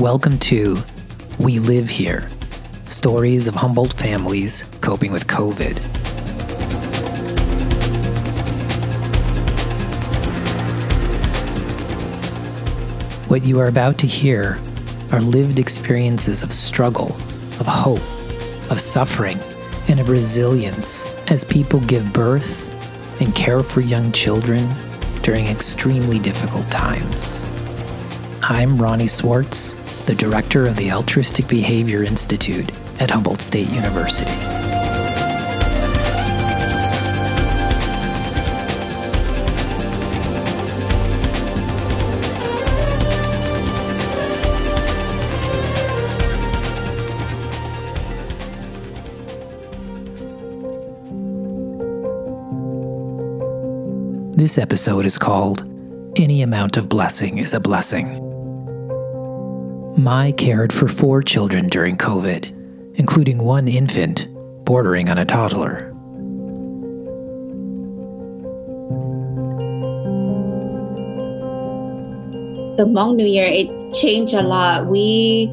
Welcome to We Live Here Stories of Humboldt Families Coping with COVID. What you are about to hear are lived experiences of struggle, of hope, of suffering, and of resilience as people give birth and care for young children during extremely difficult times. I'm Ronnie Swartz, the director of the Altruistic Behavior Institute at Humboldt State University. This episode is called Any Amount of Blessing is a Blessing. Mai cared for four children during COVID, including one infant bordering on a toddler. The Hmong New Year, it changed a lot. We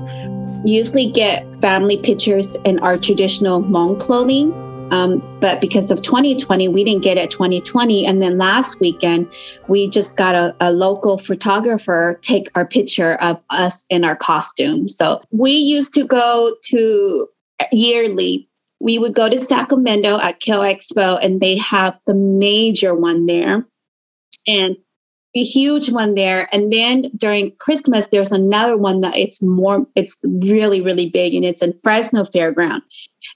usually get family pictures in our traditional Hmong clothing um, but because of 2020, we didn't get it 2020. And then last weekend, we just got a, a, local photographer take our picture of us in our costume. So we used to go to yearly. We would go to Sacramento at Cal Expo, and they have the major one there. And a huge one there. And then during Christmas, there's another one that it's more, it's really, really big and it's in Fresno Fairground.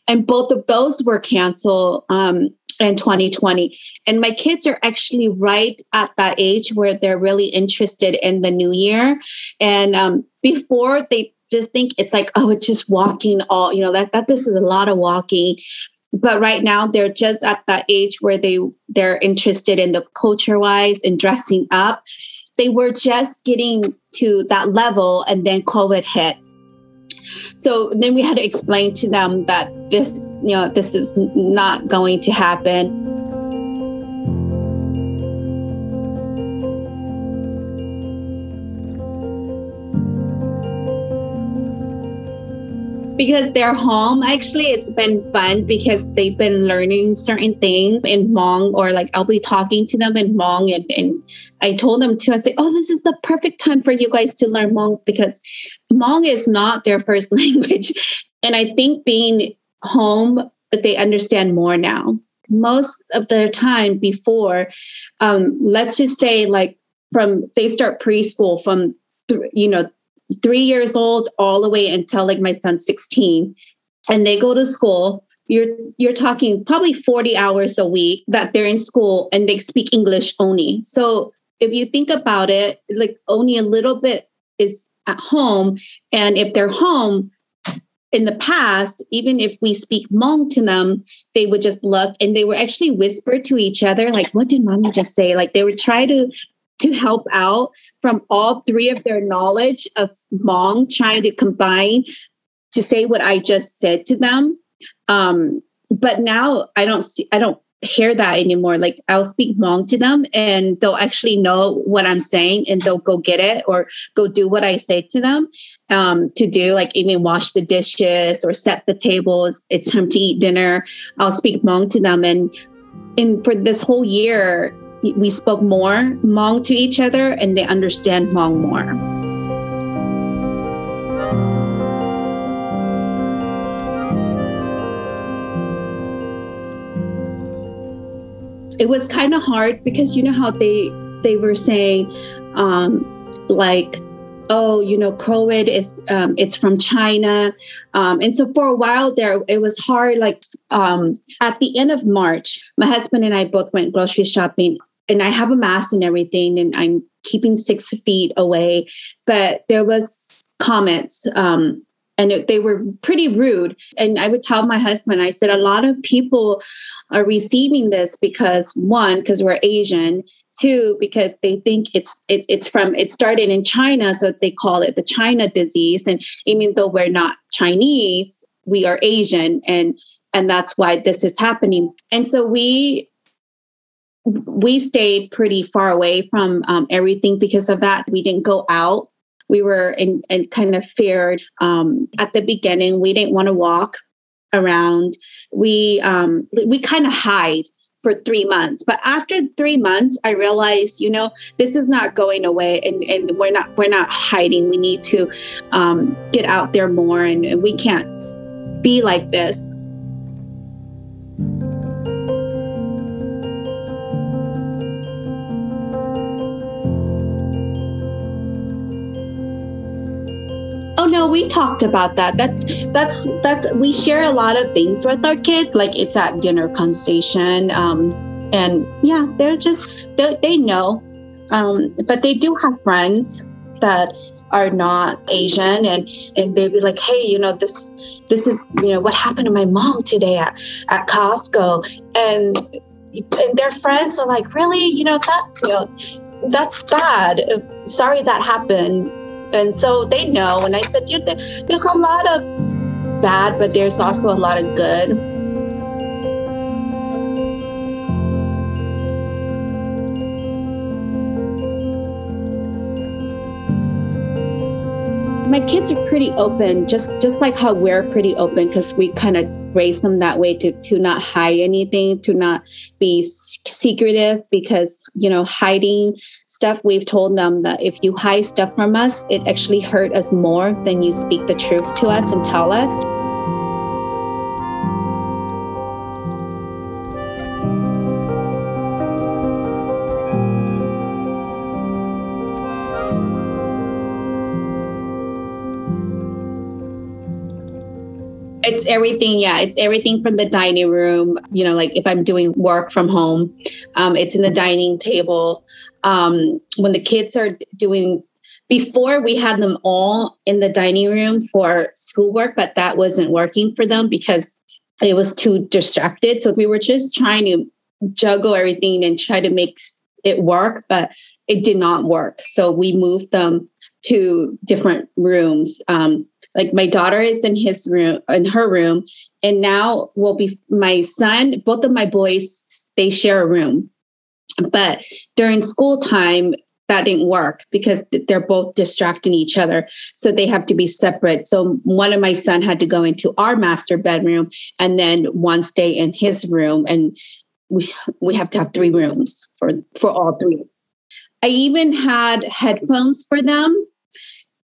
And both of those were canceled um, in 2020. And my kids are actually right at that age where they're really interested in the new year. And um, before they just think it's like, oh, it's just walking all, you know, that, that this is a lot of walking but right now they're just at that age where they they're interested in the culture wise and dressing up they were just getting to that level and then covid hit so then we had to explain to them that this you know this is not going to happen because they're home. Actually, it's been fun because they've been learning certain things in Hmong, or like I'll be talking to them in Hmong, and, and I told them to. I say, "Oh, this is the perfect time for you guys to learn Hmong because Hmong is not their first language, and I think being home, they understand more now. Most of their time before, um, let's just say like from they start preschool from you know three years old all the way until like my son's 16 and they go to school. You're you're talking probably 40 hours a week that they're in school and they speak english only. So if you think about it like only a little bit is at home. And if they're home in the past even if we speak Hmong to them they would just look and they were actually whisper to each other like what did mommy just say? Like they would try to to help out from all three of their knowledge of Hmong, trying to combine to say what I just said to them. Um, but now I don't see, I don't hear that anymore. Like I'll speak Hmong to them and they'll actually know what I'm saying and they'll go get it or go do what I say to them um, to do, like even wash the dishes or set the tables. It's time to eat dinner. I'll speak Hmong to them. And, and for this whole year, we spoke more Hmong to each other and they understand Hmong more. It was kind of hard because you know how they they were saying um, like oh, you know, COVID is um, it's from China, um, and so for a while there, it was hard. Like um, at the end of March, my husband and I both went grocery shopping and I have a mask and everything, and I'm keeping six feet away. But there was comments, um, and it, they were pretty rude. And I would tell my husband, I said, a lot of people are receiving this because one, because we're Asian. Two, because they think it's it, it's from it started in China, so they call it the China disease. And even though we're not Chinese, we are Asian, and and that's why this is happening. And so we we stayed pretty far away from um, everything because of that. We didn't go out. we were in, in kind of feared. Um, at the beginning, we didn't want to walk around. We um, we kind of hide for three months. But after three months, I realized, you know, this is not going away, and, and we're not we're not hiding. We need to um, get out there more, and, and we can't be like this. No, we talked about that. That's that's that's we share a lot of things with our kids. Like it's at dinner conversation, um, and yeah, they're just they, they know, um, but they do have friends that are not Asian, and and they'd be like, hey, you know this this is you know what happened to my mom today at at Costco, and and their friends are like, really, you know that you know that's bad. Sorry that happened and so they know. And I said, there, there's a lot of bad, but there's also a lot of good. My kids are pretty open just just like how we're pretty open because we kind of raise them that way to to not hide anything to not be secretive because you know hiding stuff we've told them that if you hide stuff from us it actually hurt us more than you speak the truth to us and tell us it's everything yeah it's everything from the dining room you know like if i'm doing work from home um, it's in the dining table. Um, when the kids are doing before we had them all in the dining room for schoolwork but that wasn't working for them because it was too distracted. So we were just trying to juggle everything and try to make it work but it did not work. So we moved them to different rooms um, like my daughter is in his room in her room and now will be my son both of my boys they share a room. But during school time that didn't work because they're both distracting each other so they have to be separate. So one of my son had to go into our master bedroom and then one stay in his room and we we have to have three rooms for for all three. I even had headphones for them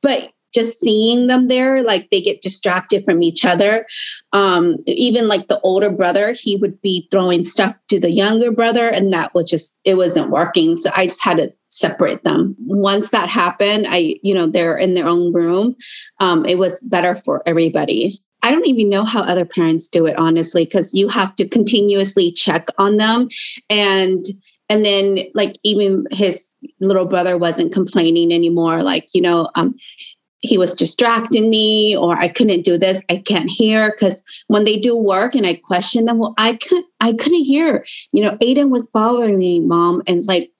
but just seeing them there, like they get distracted from each other. Um, even like the older brother, he would be throwing stuff to the younger brother, and that was just, it wasn't working. So I just had to separate them. Once that happened, I, you know, they're in their own room. Um, it was better for everybody. I don't even know how other parents do it, honestly, because you have to continuously check on them. And and then like even his little brother wasn't complaining anymore like you know um he was distracting me or I couldn't do this. I can't hear because when they do work and I question them, well, I couldn't I couldn't hear. You know, Aiden was bothering me, mom. And it's like,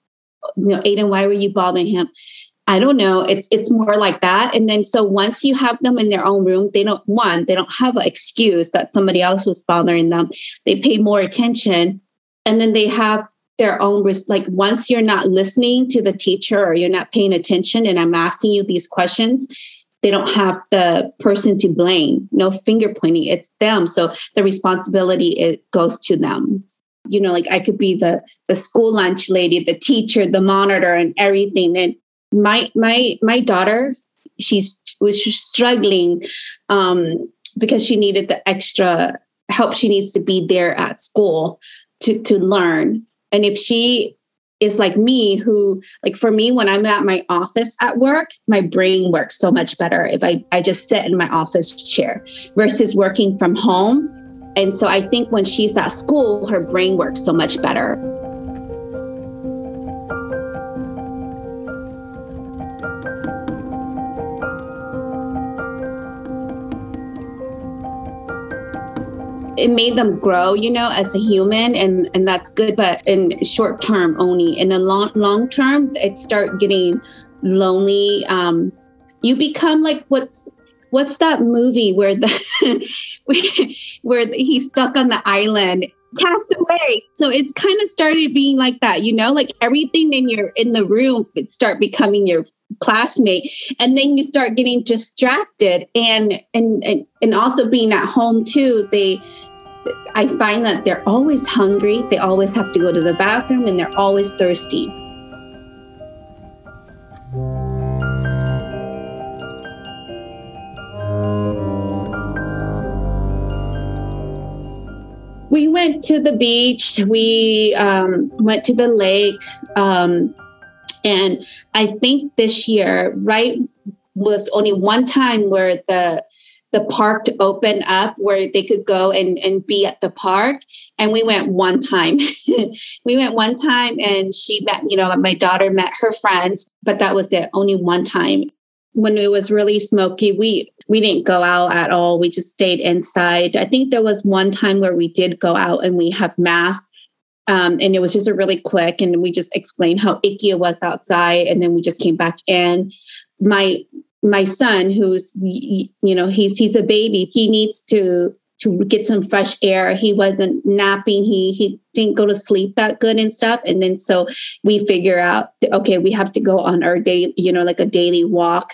you know, Aiden, why were you bothering him? I don't know. It's it's more like that. And then so once you have them in their own rooms, they don't one, they don't have an excuse that somebody else was bothering them. They pay more attention. And then they have their own like once you're not listening to the teacher or you're not paying attention and i'm asking you these questions they don't have the person to blame. No finger pointing it's them. So the responsibility it goes to them. You know like i could be the the school lunch lady the teacher the monitor and everything. And my my my daughter she's was struggling um because she needed the extra help. She needs to be there at school to to learn. And if she is like me, who, like for me, when I'm at my office at work, my brain works so much better if I, I just sit in my office chair versus working from home. And so I think when she's at school, her brain works so much better. It made them grow, you know, as a human, and and that's good. But in short term only. In a long long term, it start getting lonely. Um, you become like what's what's that movie where the where he's stuck on the island cast away. So it's kind of started being like that, you know, like everything in your in the room would start becoming your classmate and then you start getting distracted and and and, and also being at home too they i find that they're always hungry. They always have to go to the bathroom and they're always thirsty. We went to the beach. We um, went to the lake. Um, and I think this year, right, was only one time where the the park to open up where they could go and, and be at the park. And we went one time. we went one time and she met, you know, my daughter met her friends, but that was it, only one time. When it was really smoky, we we didn't go out at all. We just stayed inside. I think there was one time where we did go out and we have masks um, and it was just a really quick, and we just explained how icky it was outside, and then we just came back in. My my son, who's you know he's he's a baby, he needs to to get some fresh air. He wasn't napping. He he didn't go to sleep that good and stuff. And then so we figure out okay, we have to go on our day, you know, like a daily walk.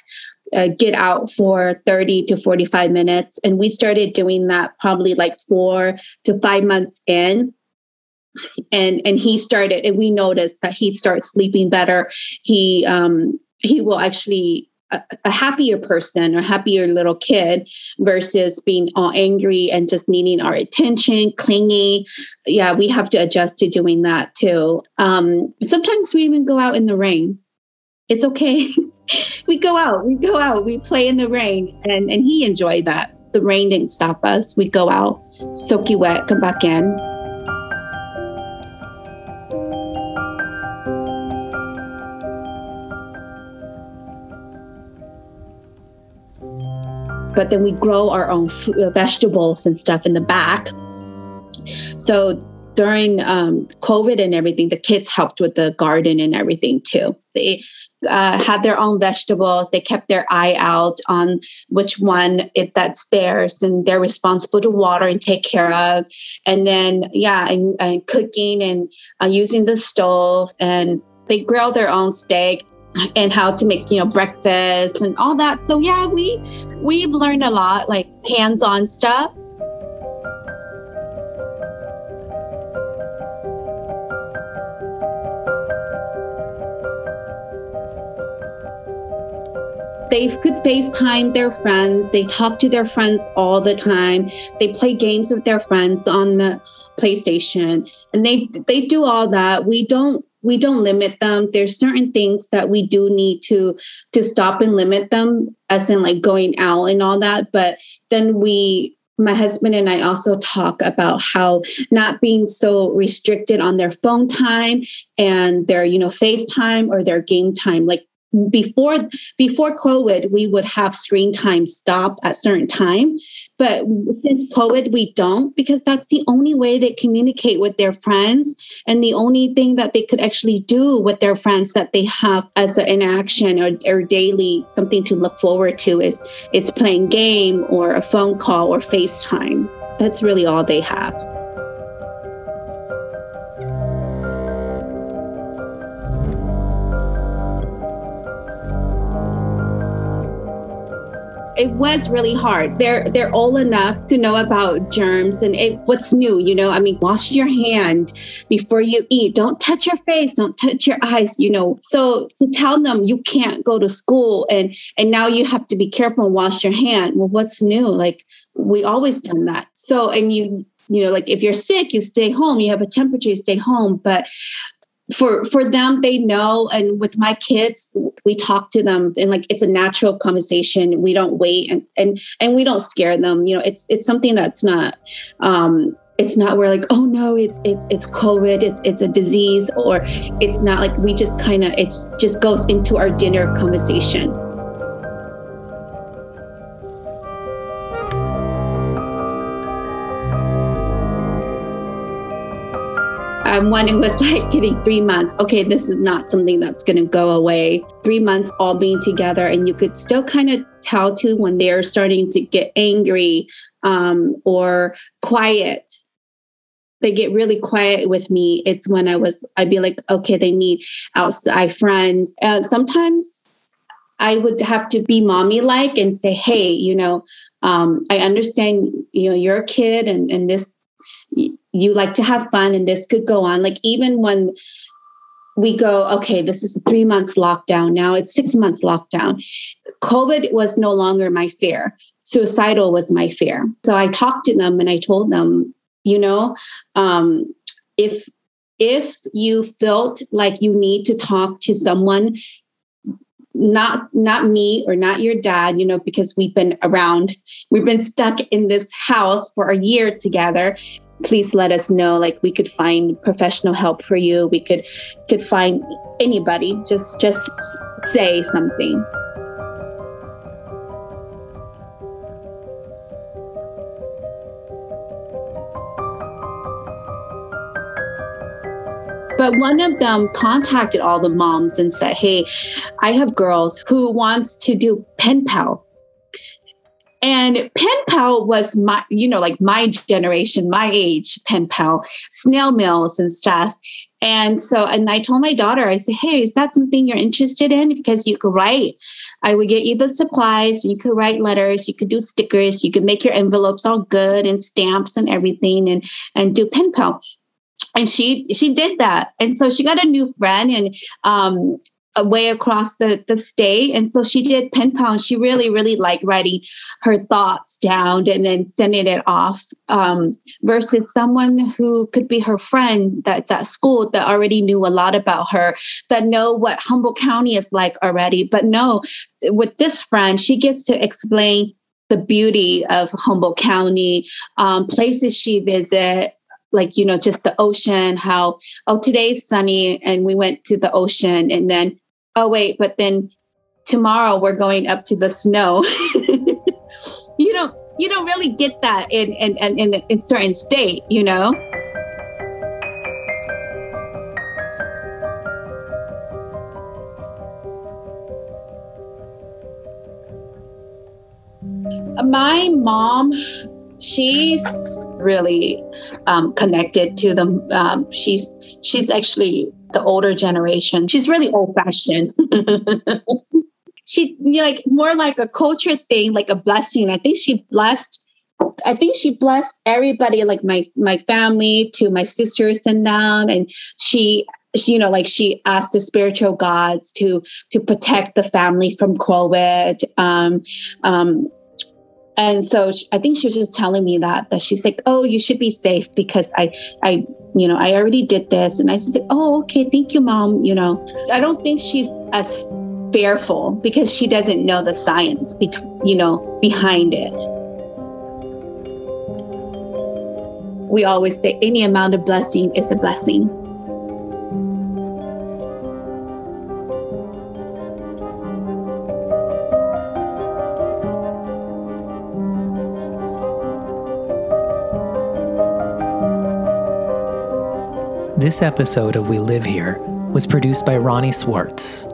Uh, get out for 30 to 45 minutes and we started doing that probably like four to five months in and and he started and we noticed that he'd start sleeping better he um he will actually a, happier person or happier little kid versus being all angry and just needing our attention clingy. Yeah we have to adjust to doing that too. Um sometimes we even go out in the rain. It's okay. We go out we go out we play in the rain. And and he enjoyed that. The rain didn't stop us. We go out soaky wet come back in but then we grow our own f- uh, vegetables and stuff in the back. So during um, COVID and everything, the kids helped with the garden and everything too. They uh, had their own vegetables. They kept their eye out on which one it, that's theirs, and they're responsible to water and take care of. And then, yeah, and, and cooking and uh, using the stove, and they grill their own steak and how to make you know breakfast and all that so yeah we we've learned a lot like hands-on stuff they could FaceTime their friends. They talk to their friends all the time. They play games with their friends on the PlayStation, and they they do all that. We don't we don't limit them there's certain things that we do need to to stop and limit them as in like going out and all that but then we my husband and I also talk about how not being so restricted on their phone time and their, you know, FaceTime or their game time. Like before before COVID, we would have screen time stop at certain time. But since COVID, we don't because that's the only way they communicate with their friends and the only thing that they could actually do with their friends that they have as an interaction or, or daily something to look forward to is is playing game or a phone call or FaceTime. That's really all they have. It was really hard. They're they're old enough to know about germs and it, what's new. You know, I mean, wash your hand before you eat. Don't touch your face. Don't touch your eyes. You know, so to tell them you can't go to school and and now you have to be careful and wash your hand. Well, what's new? Like we always done that. So and you you know like if you're sick you stay home you have a temperature you stay home but for for them they know and with my kids we talk to them and like it's a natural conversation. We don't wait and and and we don't scare them. You know it's it's something that's not um it's not we're like oh no it's it's it's covid it's it's a disease or it's not like we just kind of it's just goes into our dinner conversation um, when it was like getting three months, okay, this is not something that's going to go away. Three months all being together, and you could still kind of tell too when they're starting to get angry um, or quiet. they get really quiet with me, it's when I was, I'd be like, okay, they need outside friends. Uh, sometimes I would have to be mommy like and say, hey, you know, um, I understand, you know, you're a kid and, and this, you like to have fun and this could go on. Like even when we go, okay, this is three months lockdown. Now it's six months lockdown. COVID was no longer my fear. Suicidal was my fear. So I talked to them and I told them, you know, um, if if you felt like you need to talk to someone not not me or not your dad you know because we've been around we've been stuck in this house for a year together please let us know. Like we could find professional help for you. We could could find anybody. Just just say something. But one of them contacted all the moms and said, Hey, I have girls who wants to do pen pal. And pen pal was my, you know, like my generation, my age, pen pal, snail mails and stuff. And so, and I told my daughter, I said, Hey, is that something you're interested in? Because you could write. I would get you the supplies. You could write letters. You could do stickers. You could make your envelopes all good and stamps and everything and, and do pen pal and she she did that and so she got a new friend and um way across the, the state. And so she did pen pal. She really, really liked writing her thoughts down and then sending it off um, versus someone who could be her friend that's at school that already knew a lot about her, that know what Humboldt County is like already. But no, with this friend, she gets to explain the beauty of Humboldt County, um, places she visit, like you know just the ocean how oh today's sunny and we went to the ocean and then oh wait but then tomorrow we're going up to the snow. You don't you don't really get that in in in, in, in certain state you know? My mom she's really um, connected to them. Um, she's she's actually the older generation. She's really old fashioned. she like more like a culture thing, like a blessing. I think she blessed. I think she blessed everybody, like my my family, to my sisters and them, and she you know like she asked the spiritual gods to to protect the family from covid um um and so I think she was just telling me that that she's like, "Oh, you should be safe because I I you know, I already did this." And I said, "Oh, okay, thank you, mom." You know, I don't think she's as fearful because she doesn't know the science, be- you know, behind it. We always say any amount of blessing is a blessing. This episode of We Live Here was produced by Ronnie Swartz.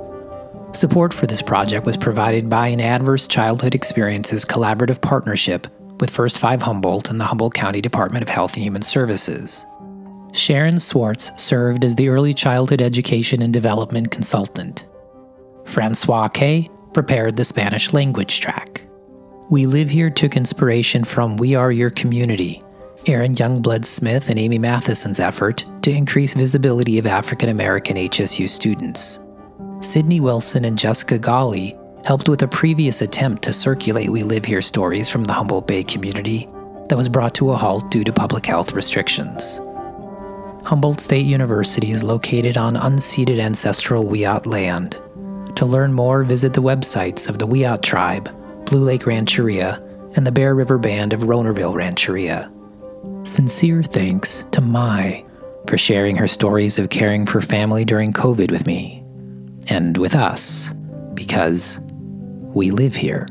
Support for this project was provided by an Adverse Childhood Experiences collaborative partnership with First Five Humboldt and the Humboldt County Department of Health and Human Services. Sharon Swartz served as the Early Childhood Education and Development Consultant. Francois Kay prepared the Spanish language track. We Live Here took inspiration from We Are Your Community, Aaron Youngblood Smith and Amy Matheson's effort to increase visibility of African American HSU students. Sydney Wilson and Jessica Golly helped with a previous attempt to circulate We Live Here stories from the Humboldt Bay community that was brought to a halt due to public health restrictions. Humboldt State University is located on unceded ancestral Wiyot land. To learn more, visit the websites of the Wiyot tribe, Blue Lake Rancheria, and the Bear River Band of Rohnerville Rancheria. Sincere thanks to Mai for sharing her stories of caring for family during COVID with me and with us because we live here.